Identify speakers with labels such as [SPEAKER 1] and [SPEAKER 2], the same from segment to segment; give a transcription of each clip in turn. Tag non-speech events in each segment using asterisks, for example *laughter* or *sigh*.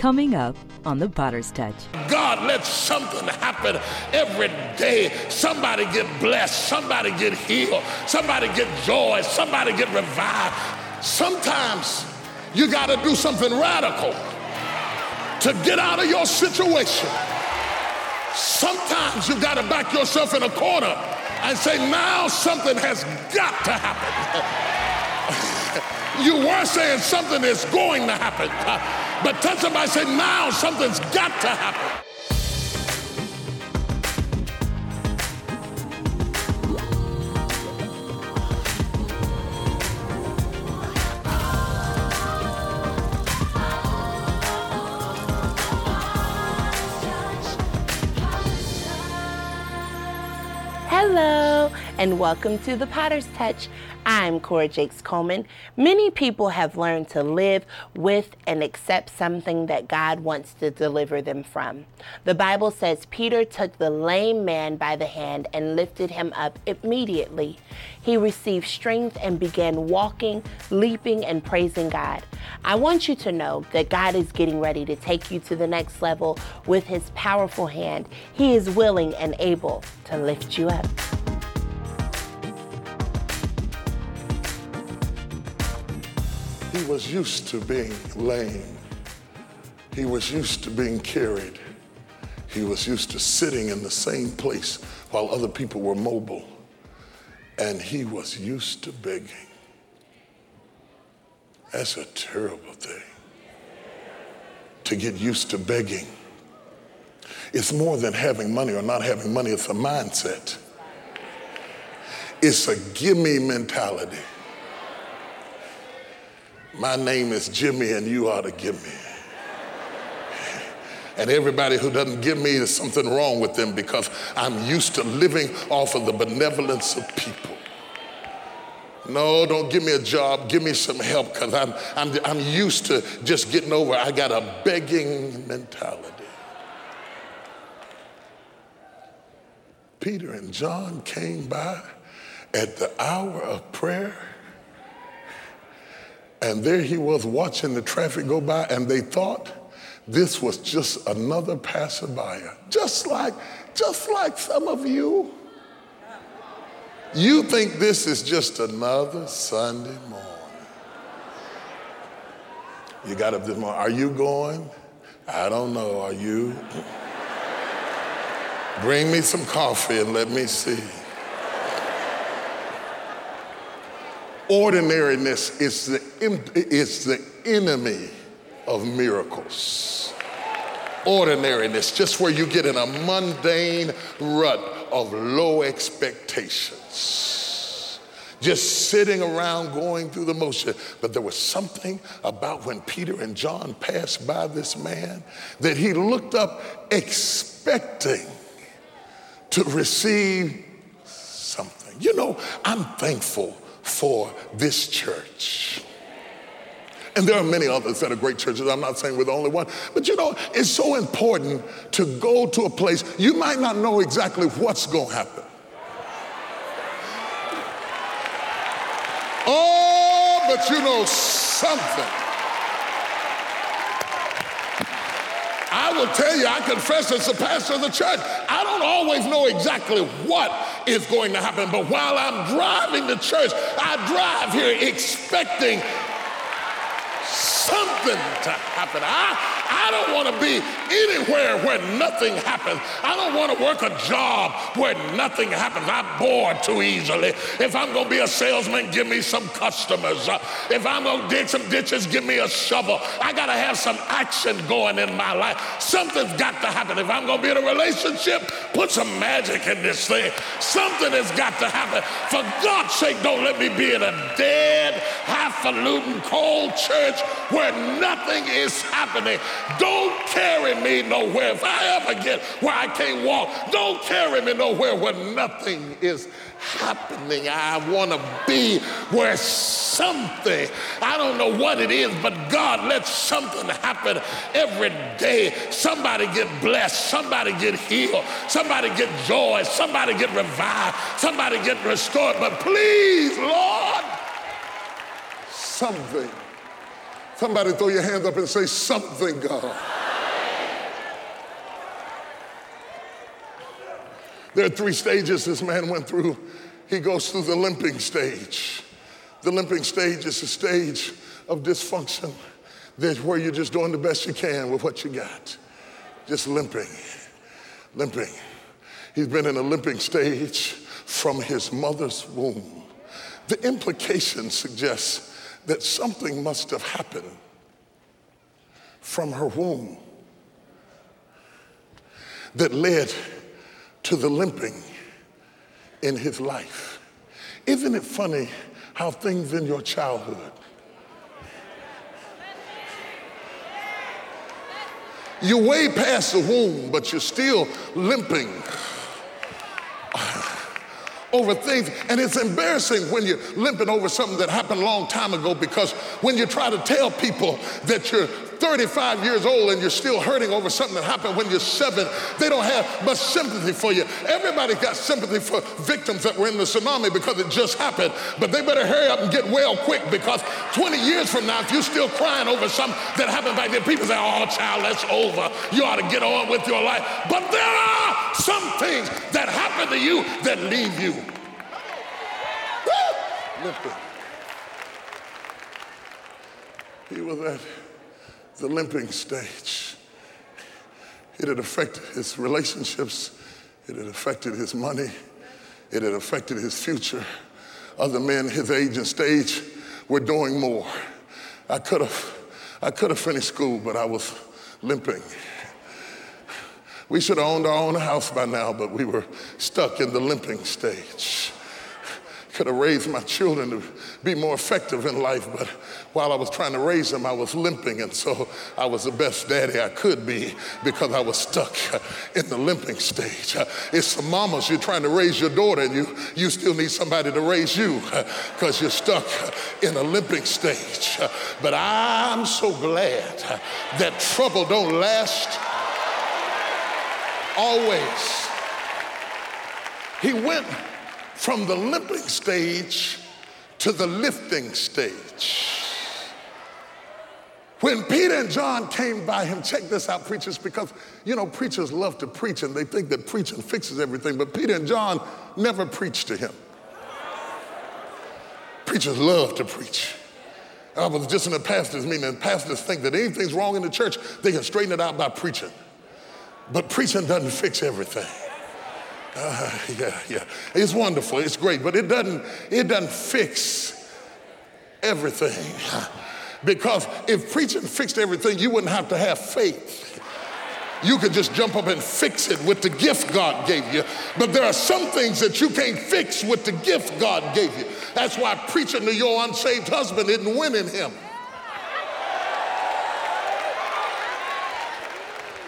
[SPEAKER 1] Coming up on the Potter's Touch.
[SPEAKER 2] God, let something happen every day. Somebody get blessed, somebody get healed, somebody get joy, somebody get revived. Sometimes you got to do something radical to get out of your situation. Sometimes you got to back yourself in a corner and say, now something has got to happen. *laughs* you were saying something is going to happen, *laughs* but touch somebody say, now something's got to happen.
[SPEAKER 3] Hello, and welcome to the Potter's Touch. I'm Cora Jakes Coleman. Many people have learned to live with and accept something that God wants to deliver them from. The Bible says Peter took the lame man by the hand and lifted him up immediately. He received strength and began walking, leaping, and praising God. I want you to know that God is getting ready to take you to the next level with his powerful hand. He is willing and able to lift you up.
[SPEAKER 2] He was used to being lame. He was used to being carried. He was used to sitting in the same place while other people were mobile. And he was used to begging. That's a terrible thing. To get used to begging. It's more than having money or not having money, it's a mindset. It's a gimme mentality. My name is Jimmy, and you ought to give me. And everybody who doesn't give me, is something wrong with them because I'm used to living off of the benevolence of people. No, don't give me a job. Give me some help because I'm, I'm, I'm used to just getting over. I got a begging mentality. Peter and John came by at the hour of prayer. And there he was watching the traffic go by, and they thought this was just another passerby. Just like, just like some of you. You think this is just another Sunday morning. You got up this morning. Are you going? I don't know. Are you? Bring me some coffee and let me see. Ordinariness is the, is the enemy of miracles. Ordinariness, just where you get in a mundane rut of low expectations. Just sitting around going through the motion. But there was something about when Peter and John passed by this man that he looked up expecting to receive something. You know, I'm thankful for this church. And there are many others that are great churches. I'm not saying we're the only one. But you know, it's so important to go to a place. You might not know exactly what's going to happen. Oh, but you know something. I will tell you, I confess as the pastor of the church, I don't always know exactly what is going to happen, but while I'm driving to church, I drive here expecting something to happen. I, I don't want to be anywhere where nothing happens. I don't want to work a job where nothing happens. I'm bored too easily. If I'm going to be a salesman, give me some customers. If I'm going to dig some ditches, give me a shovel. I got to have some action going in my life. Something's got to happen. If I'm going to be in a relationship, put some magic in this thing. Something has got to happen. For God's sake, don't let me be in a dead, highfalutin, cold church where nothing is happening. Don't carry me nowhere. If I ever get where I can't walk, don't carry me nowhere where nothing is happening. I want to be where something, I don't know what it is, but God, let something happen every day. Somebody get blessed, somebody get healed, somebody get joy, somebody get revived, somebody get restored. But please, Lord, something Somebody throw your hands up and say something, God. There are three stages this man went through. He goes through the limping stage. The limping stage is a stage of dysfunction. Where you're just doing the best you can with what you got. Just limping, limping. He's been in a limping stage from his mother's womb. The implication suggests that something must have happened from her womb that led to the limping in his life. Isn't it funny how things in your childhood you're way past the womb, but you're still limping over things. And it's embarrassing when you're limping over something that happened a long time ago because when you try to tell people that you're 35 years old and you're still hurting over something that happened when you're seven, they don't have much sympathy for you. Everybody got sympathy for victims that were in the tsunami because it just happened, but they better hurry up and get well quick because 20 years from now, if you're still crying over something that happened back then, people say, oh, child, that's over. You ought to get on with your life. But there are some things that happen to you that leave you. Lifted. He was at the limping stage. It had affected his relationships, it had affected his money, it had affected his future. Other men his age and stage were doing more. I could have, I could have finished school, but I was limping. We should have owned our own house by now, but we were stuck in the limping stage could have raised my children to be more effective in life, but while I was trying to raise them, I was limping, and so I was the best daddy I could be because I was stuck in the limping stage. It's the mamas, you're trying to raise your daughter, and you, you still need somebody to raise you because you're stuck in a limping stage. But I'm so glad that trouble don't last always. He went from the limping stage to the lifting stage. When Peter and John came by him, check this out, preachers, because you know, preachers love to preach and they think that preaching fixes everything, but Peter and John never preached to him. Preachers love to preach. Uh, I was just in a pastor's meeting, and pastors think that anything's wrong in the church, they can straighten it out by preaching. But preaching doesn't fix everything. Uh, *laughs* yeah, yeah. It's wonderful. It's great, but it doesn't, it doesn't fix everything. *laughs* Because if preaching fixed everything, you wouldn't have to have faith. You could just jump up and fix it with the gift God gave you. But there are some things that you can't fix with the gift God gave you. That's why preaching to your unsaved husband isn't winning him.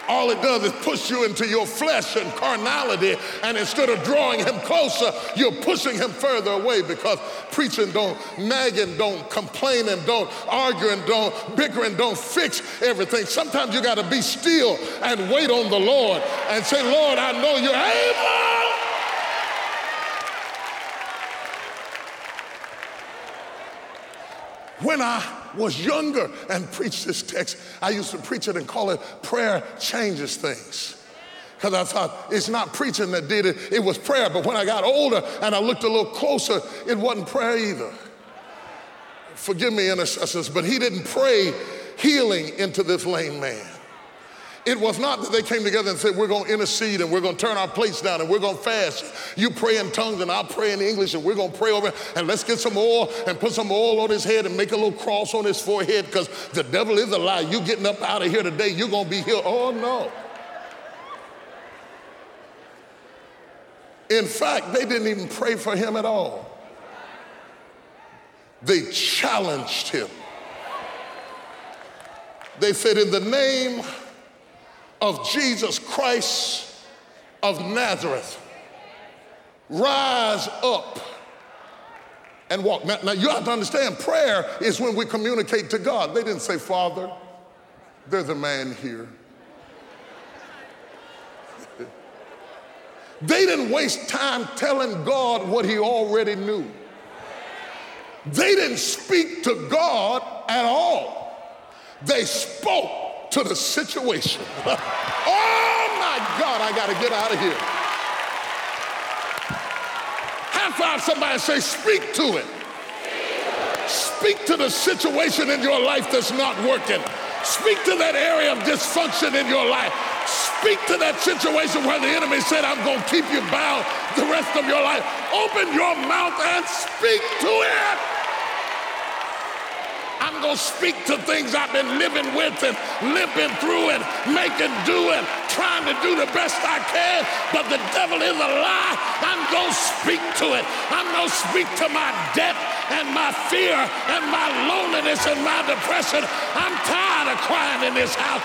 [SPEAKER 2] All it does is push you into your flesh and carnality. And instead of drawing him closer, you're pushing him further away because preaching don't nag and don't complain and don't argue and don't bicker and don't fix everything. Sometimes you got to be still and wait on the Lord and say, Lord, I know you're able. When I was younger and preached this text, I used to preach it and call it prayer changes things. Because I thought it's not preaching that did it, it was prayer. But when I got older and I looked a little closer, it wasn't prayer either. Forgive me, intercessors, but he didn't pray healing into this lame man. It was not that they came together and said, We're going to intercede and we're going to turn our plates down and we're going to fast. You pray in tongues and I'll pray in English and we're going to pray over and let's get some oil and put some oil on his head and make a little cross on his forehead because the devil is a lie. You getting up out of here today, you're going to be healed. Oh, no. In fact, they didn't even pray for him at all. They challenged him. They said, In the name of Jesus Christ of Nazareth. Rise up and walk. Now, now, you have to understand, prayer is when we communicate to God. They didn't say, Father, there's a man here. they didn't waste time telling God what he already knew. They didn't speak to God at all. They spoke to the situation. *laughs* oh my God, I got to get out of here. High five somebody say, Speak to it. Speak to the situation in your life that's not working. Speak to that area of dysfunction in your life. Speak to that situation where the enemy said, I'm going to keep you bound the rest of your life. Open your mouth and speak to it. I'm going to speak to things I've been living with and limping through and making do and trying to do the best I can, but the devil is a lie. I'm going to speak to it. I'm going to speak to my debt and my fear and my loneliness and my depression. I'm tired of crying in this house.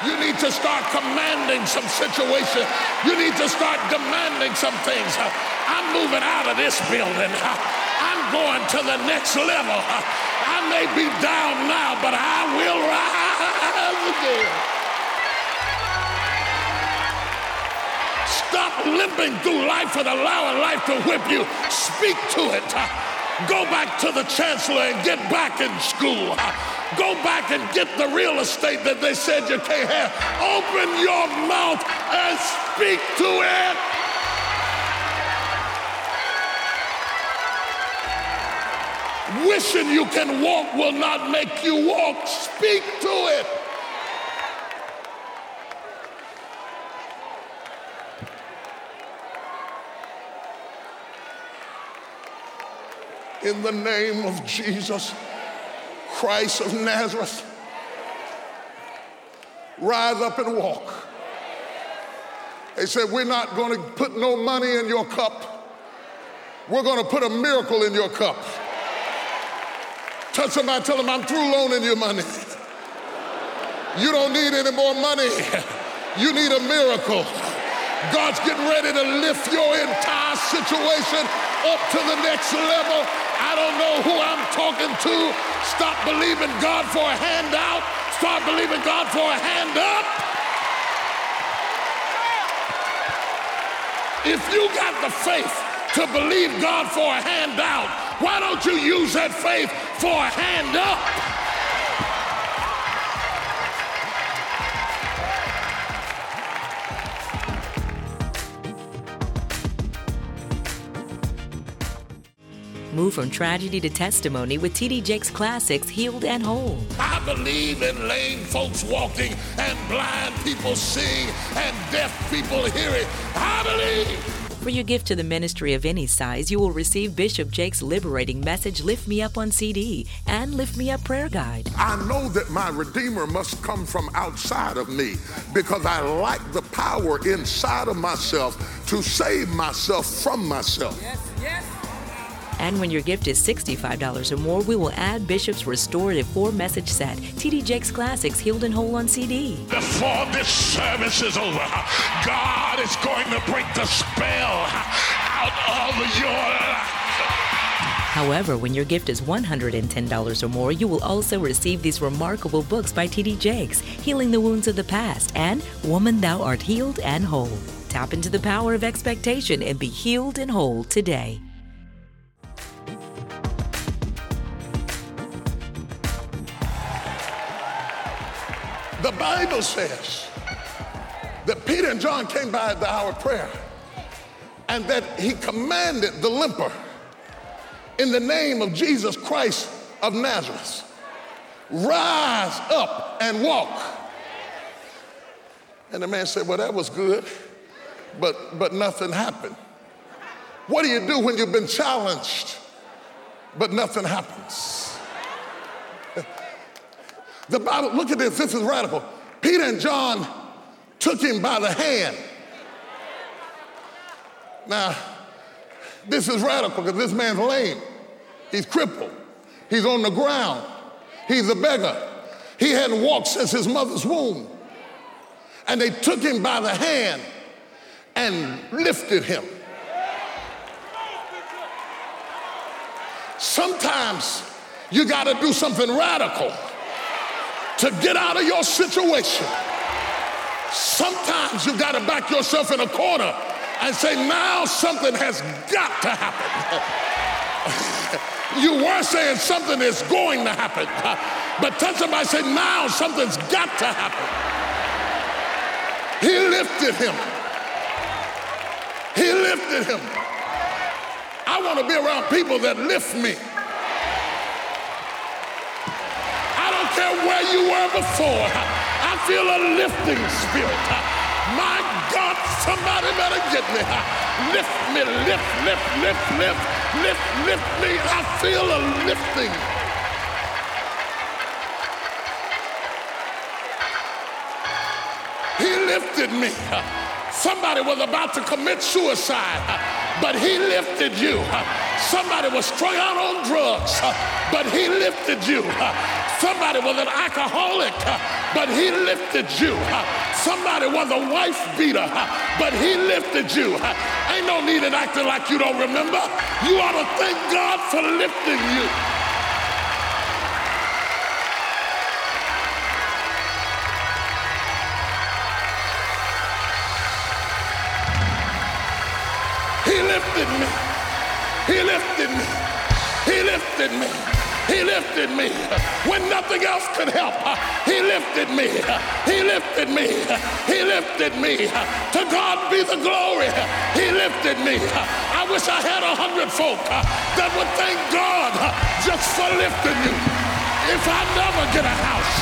[SPEAKER 2] You need to start commanding some situations. You need to start demanding some things. I'm moving out of this building. I'm going to the next level. I may be down now, but I will rise again. Stop limping through life and allowing life to whip you. Speak to it. Go back to the chancellor and get back in school. Go back and get the real estate that they said you can't have. Open your mouth and speak to it. Wishing you can walk will not make you walk. Speak to it. In the name of Jesus. Christ of Nazareth, rise up and walk. They said, We're not going to put no money in your cup. We're going to put a miracle in your cup. Touch somebody, tell them, I'm through loaning you money. You don't need any more money. You need a miracle. God's getting ready to lift your entire situation up to the next level. I don't know who I'm talking to. Stop believing God for a handout. Start believing God for a hand up. If you got the faith to believe God for a handout, why don't you use that faith for a hand up?
[SPEAKER 1] Move from tragedy to testimony with TD Jakes Classics Healed and Whole.
[SPEAKER 2] I believe in lame folks walking and blind people seeing and deaf people hearing. I believe.
[SPEAKER 1] For your gift to the ministry of any size, you will receive Bishop Jakes' liberating message, Lift Me Up on CD, and Lift Me Up prayer guide.
[SPEAKER 2] I know that my Redeemer must come from outside of me because I lack the power inside of myself to save myself from myself. Yes, yes.
[SPEAKER 1] And when your gift is $65 or more, we will add Bishop's restorative four message set, TD Jakes Classics Healed and Whole on CD.
[SPEAKER 2] Before this service is over, God is going to break the spell out of your life.
[SPEAKER 1] However, when your gift is $110 or more, you will also receive these remarkable books by T.D. Jakes Healing the Wounds of the Past and Woman, Thou Art Healed and Whole. Tap into the power of expectation and be healed and whole today.
[SPEAKER 2] The Bible says that Peter and John came by the hour of prayer and that he commanded the limper in the name of Jesus Christ of Nazareth, rise up and walk. And the man said, Well, that was good, but, but nothing happened. What do you do when you've been challenged, but nothing happens? The Bible, look at this, this is radical. Peter and John took him by the hand. Now, this is radical because this man's lame. He's crippled. He's on the ground. He's a beggar. He hadn't walked since his mother's womb. And they took him by the hand and lifted him. Sometimes you got to do something radical to get out of your situation. Sometimes you got to back yourself in a corner and say, now something has got to happen. *laughs* you were saying something is going to happen. *laughs* But touch somebody say, now something's got to happen. He lifted him. He lifted him. I want to be around people that lift me. You were before. I feel a lifting spirit. My God, somebody better get me. Lift me, lift, lift, lift, lift, lift, lift me. I feel a lifting. He lifted me. Somebody was about to commit suicide, but he lifted you. Somebody was strung out on drugs, but he lifted you. Somebody was an alcoholic, but he lifted you. Somebody was a wife beater, but he lifted you. Ain't no need in acting like you don't remember. You ought to thank God for lifting you. He lifted me. He lifted me. He lifted me. He lifted me when nothing else could help. He lifted me. He lifted me. He lifted me. To God be the glory. He lifted me. I wish I had a hundred folk that would thank God just for lifting you. If I never get a house,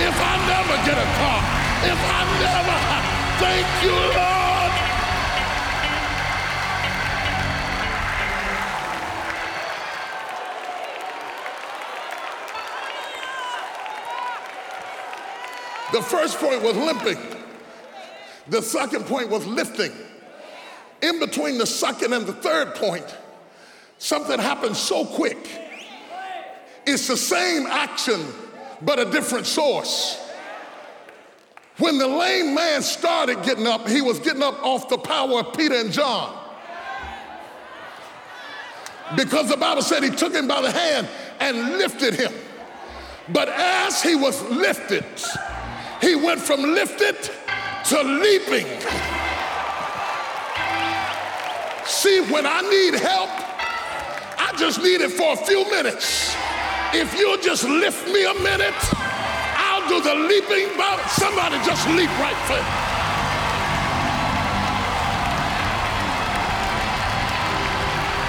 [SPEAKER 2] if I never get a car, if I never, thank you, Lord. The first point was limping. The second point was lifting. In between the second and the third point, something happened so quick. It's the same action, but a different source. When the lame man started getting up, he was getting up off the power of Peter and John. Because the Bible said he took him by the hand and lifted him. But as he was lifted, he went from lifted to leaping. See, when I need help, I just need it for a few minutes. If you'll just lift me a minute, I'll do the leaping. Somebody just leap right foot.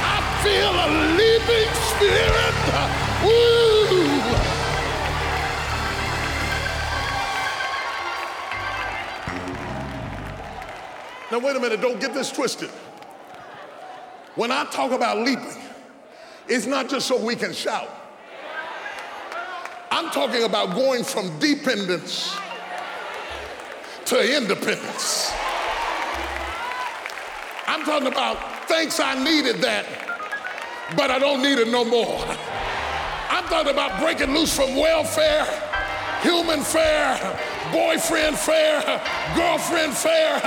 [SPEAKER 2] I feel a leaping spirit. Woo! Now, wait a minute, don't get this twisted. When I talk about leaping, it's not just so we can shout. I'm talking about going from dependence to independence. I'm talking about thanks I needed that, but I don't need it no more. I'm talking about breaking loose from welfare, human fare, boyfriend fare, girlfriend fare,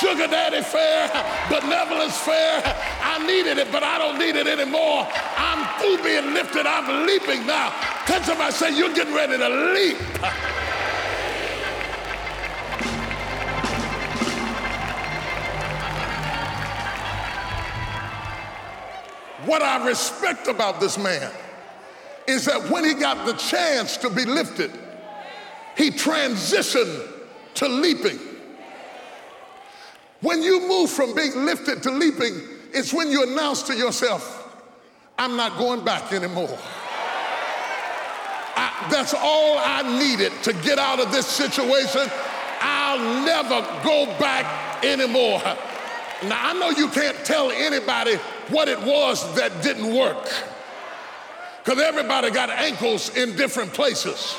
[SPEAKER 2] sugar daddy fare, benevolence fare. I needed it, but I don't need it anymore. I'm through being lifted. I'm leaping now. Tell somebody, say, you're getting ready to leap. What I respect about this man is that when he got the chance to be lifted, he transitioned to leaping. When you move from being lifted to leaping, it's when you announce to yourself, I'm not going back anymore. I, that's all I needed to get out of this situation. I'll never go back anymore. Now, I know you can't tell anybody what it was that didn't work because everybody got ankles in different places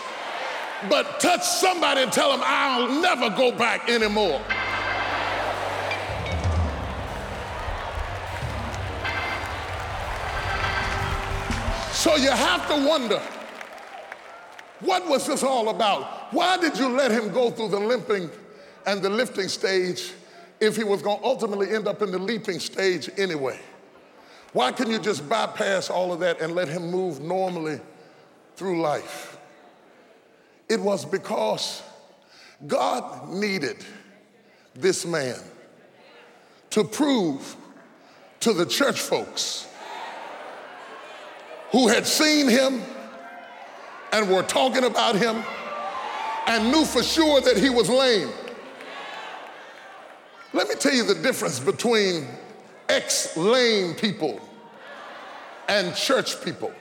[SPEAKER 2] but touch somebody and tell them, I'll never go back anymore. So you have to wonder, what was this all about? Why did you let him go through the limping and the lifting stage if he was going to ultimately end up in the leaping stage anyway? Why can you just bypass all of that and let him move normally through life? It was because God needed this man to prove to the church folks who had seen him and were talking about him and knew for sure that he was lame. Let me tell you the difference between ex lame people and church people.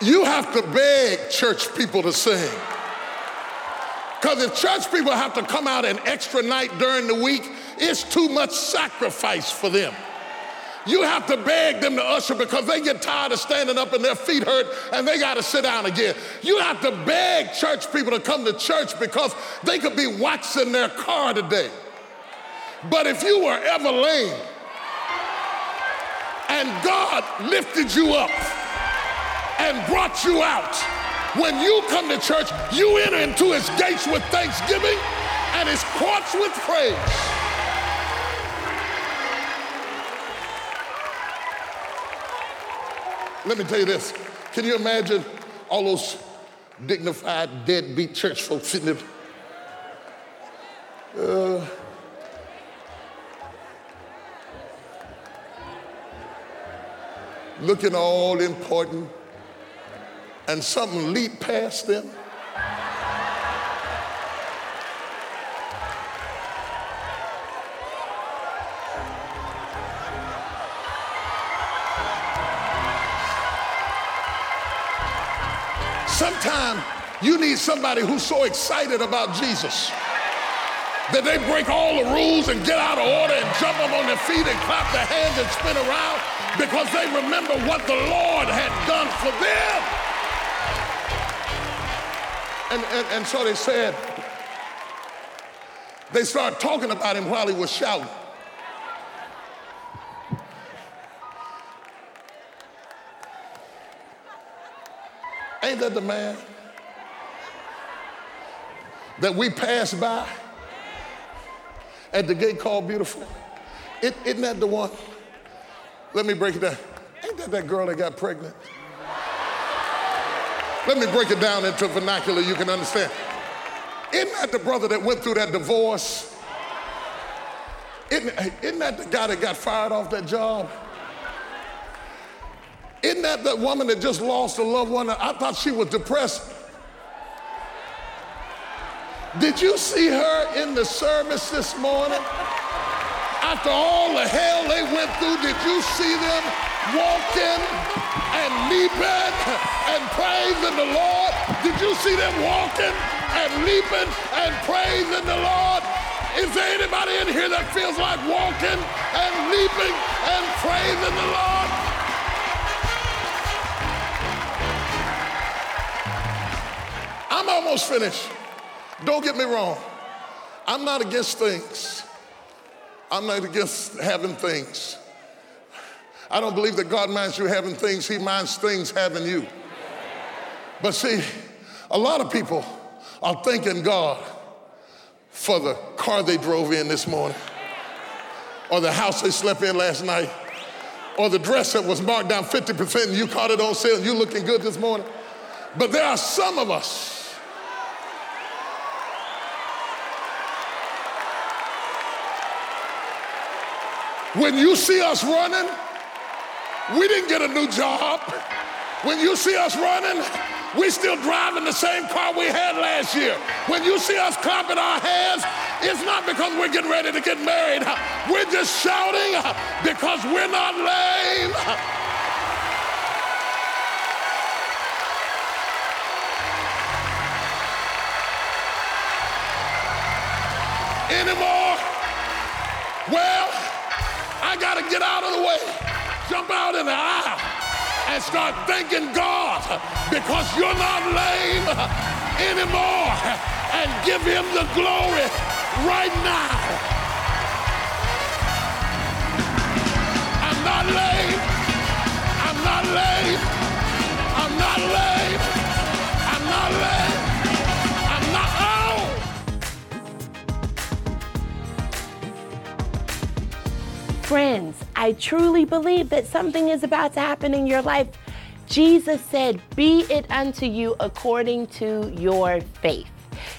[SPEAKER 2] You have to beg church people to sing. Because if church people have to come out an extra night during the week, it's too much sacrifice for them. You have to beg them to usher because they get tired of standing up and their feet hurt and they got to sit down again. You have to beg church people to come to church because they could be watching their car today. But if you were ever lame and God lifted you up and brought you out, when you come to church, you enter into his gates with thanksgiving and his courts with praise. Let me tell you this. Can you imagine all those dignified, deadbeat church folks sitting there? Uh, looking all important and something leaped past them. Sometimes you need somebody who's so excited about Jesus that they break all the rules and get out of order and jump up on their feet and clap their hands and spin around because they remember what the Lord had done for them. And, and, and so they said, they started talking about him while he was shouting. Ain't that the man that we passed by at the gate called Beautiful? is isn't that the one? Let me break it down. Ain't that that girl that got pregnant? Let me break it down into vernacular you can understand. Isn't that the brother that went through that divorce? Isn't, isn't that the guy that got fired off that job? Isn't that the woman that just lost a loved one? I thought she was depressed. Did you see her in the service this morning? After all the hell they went through, did you see them walking and leaping and praising the Lord? Did you see them walking and leaping and praising the Lord? Is there anybody in here that feels like walking and leaping and praising the Lord? I'm almost finished. Don't get me wrong. I'm not against things. I'm not against having things. I don't believe that God minds you having things, He minds things having you. But see, a lot of people are thanking God for the car they drove in this morning, or the house they slept in last night, or the dress that was marked down 50% and you caught it on sale and you looking good this morning. But there are some of us When you see us running, we didn't get a new job. When you see us running, we still driving the same car we had last year. When you see us clapping our hands, it's not because we're getting ready to get married. We're just shouting because we're not lame. Anymore? Well, I got to get out of the way, jump out in the aisle, and start thanking God because you're not lame anymore and give him the glory right now. I'm not lame. I'm not lame.
[SPEAKER 3] Friends, I truly believe that something is about to happen in your life Jesus said, Be it unto you according to your faith.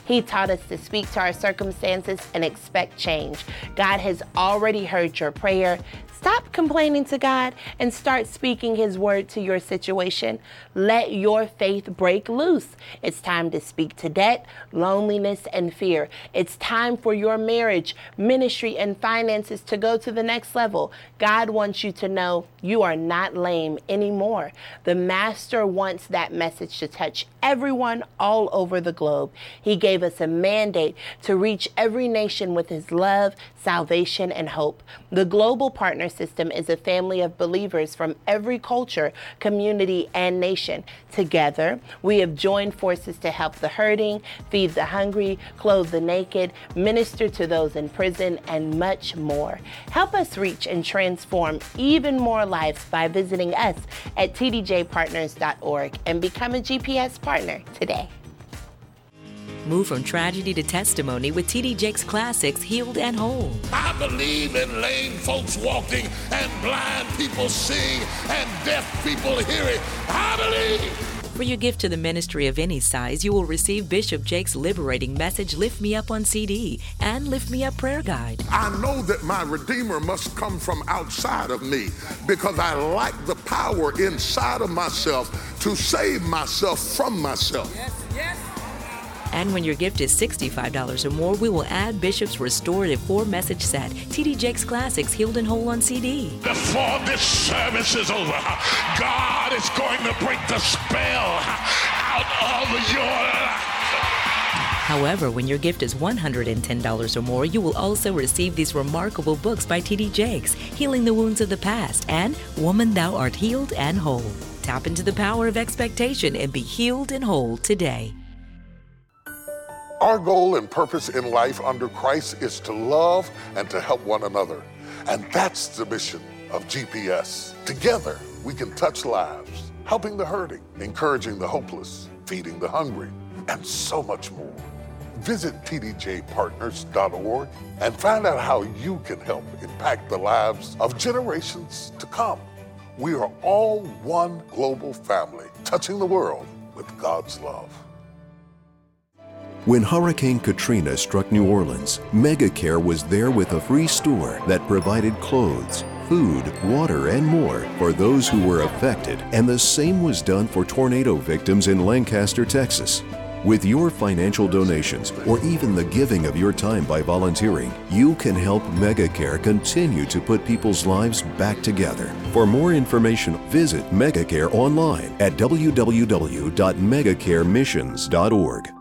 [SPEAKER 3] He taught us to speak to our circumstances and expect change. God has already heard your prayer. Stop complaining to God and start speaking His word to your situation. Let your faith break loose. It's time to speak to debt, loneliness, and fear. It's time for your marriage, ministry, and finances to go to the next level. God wants you to know you are not lame anymore. The Master wants that message to touch everyone all over the globe. He gave us a mandate to reach every nation with His love, salvation, and hope. The Global Partner System is a family of believers from every culture, community, and nation. Together, we have joined forces to help the hurting, feed the hungry, clothe the naked, minister to those in prison, and much more. Help us reach and transform even more lives by visiting us at tdjpartners.org and become a GPS partner today.
[SPEAKER 1] Move from tragedy to testimony with TD Jakes Classics Healed and Whole.
[SPEAKER 2] I believe in lame folks walking and blind people seeing and deaf people hearing. I believe.
[SPEAKER 1] For your gift to the ministry of any size, you will receive Bishop Jakes' liberating message, Lift Me Up on CD, and Lift Me Up prayer guide.
[SPEAKER 2] I know that my Redeemer must come from outside of me because I lack the power inside of myself to save myself from myself.
[SPEAKER 4] Yes, yes.
[SPEAKER 1] And when your gift is $65 or more, we will add Bishop's restorative four message set, TD Jakes Classics Healed and Whole on CD.
[SPEAKER 2] Before this service is over, God is going to break the spell out of your life.
[SPEAKER 1] However, when your gift is $110 or more, you will also receive these remarkable books by TD Jakes, Healing the Wounds of the Past and Woman Thou Art Healed and Whole. Tap into the power of expectation and be healed and whole today.
[SPEAKER 2] Our goal and purpose in life under Christ is to love and to help one another. And that's the mission of GPS. Together, we can touch lives, helping the hurting, encouraging the hopeless, feeding the hungry, and so much more. Visit tdjpartners.org and find out how you can help impact the lives of generations to come. We are all one global family, touching the world with God's love.
[SPEAKER 5] When Hurricane Katrina struck New Orleans, Megacare was there with a free store that provided clothes, food, water, and more for those who were affected, and the same was done for tornado victims in Lancaster, Texas. With your financial donations, or even the giving of your time by volunteering, you can help Megacare continue to put people's lives back together. For more information, visit Megacare online at www.megacaremissions.org.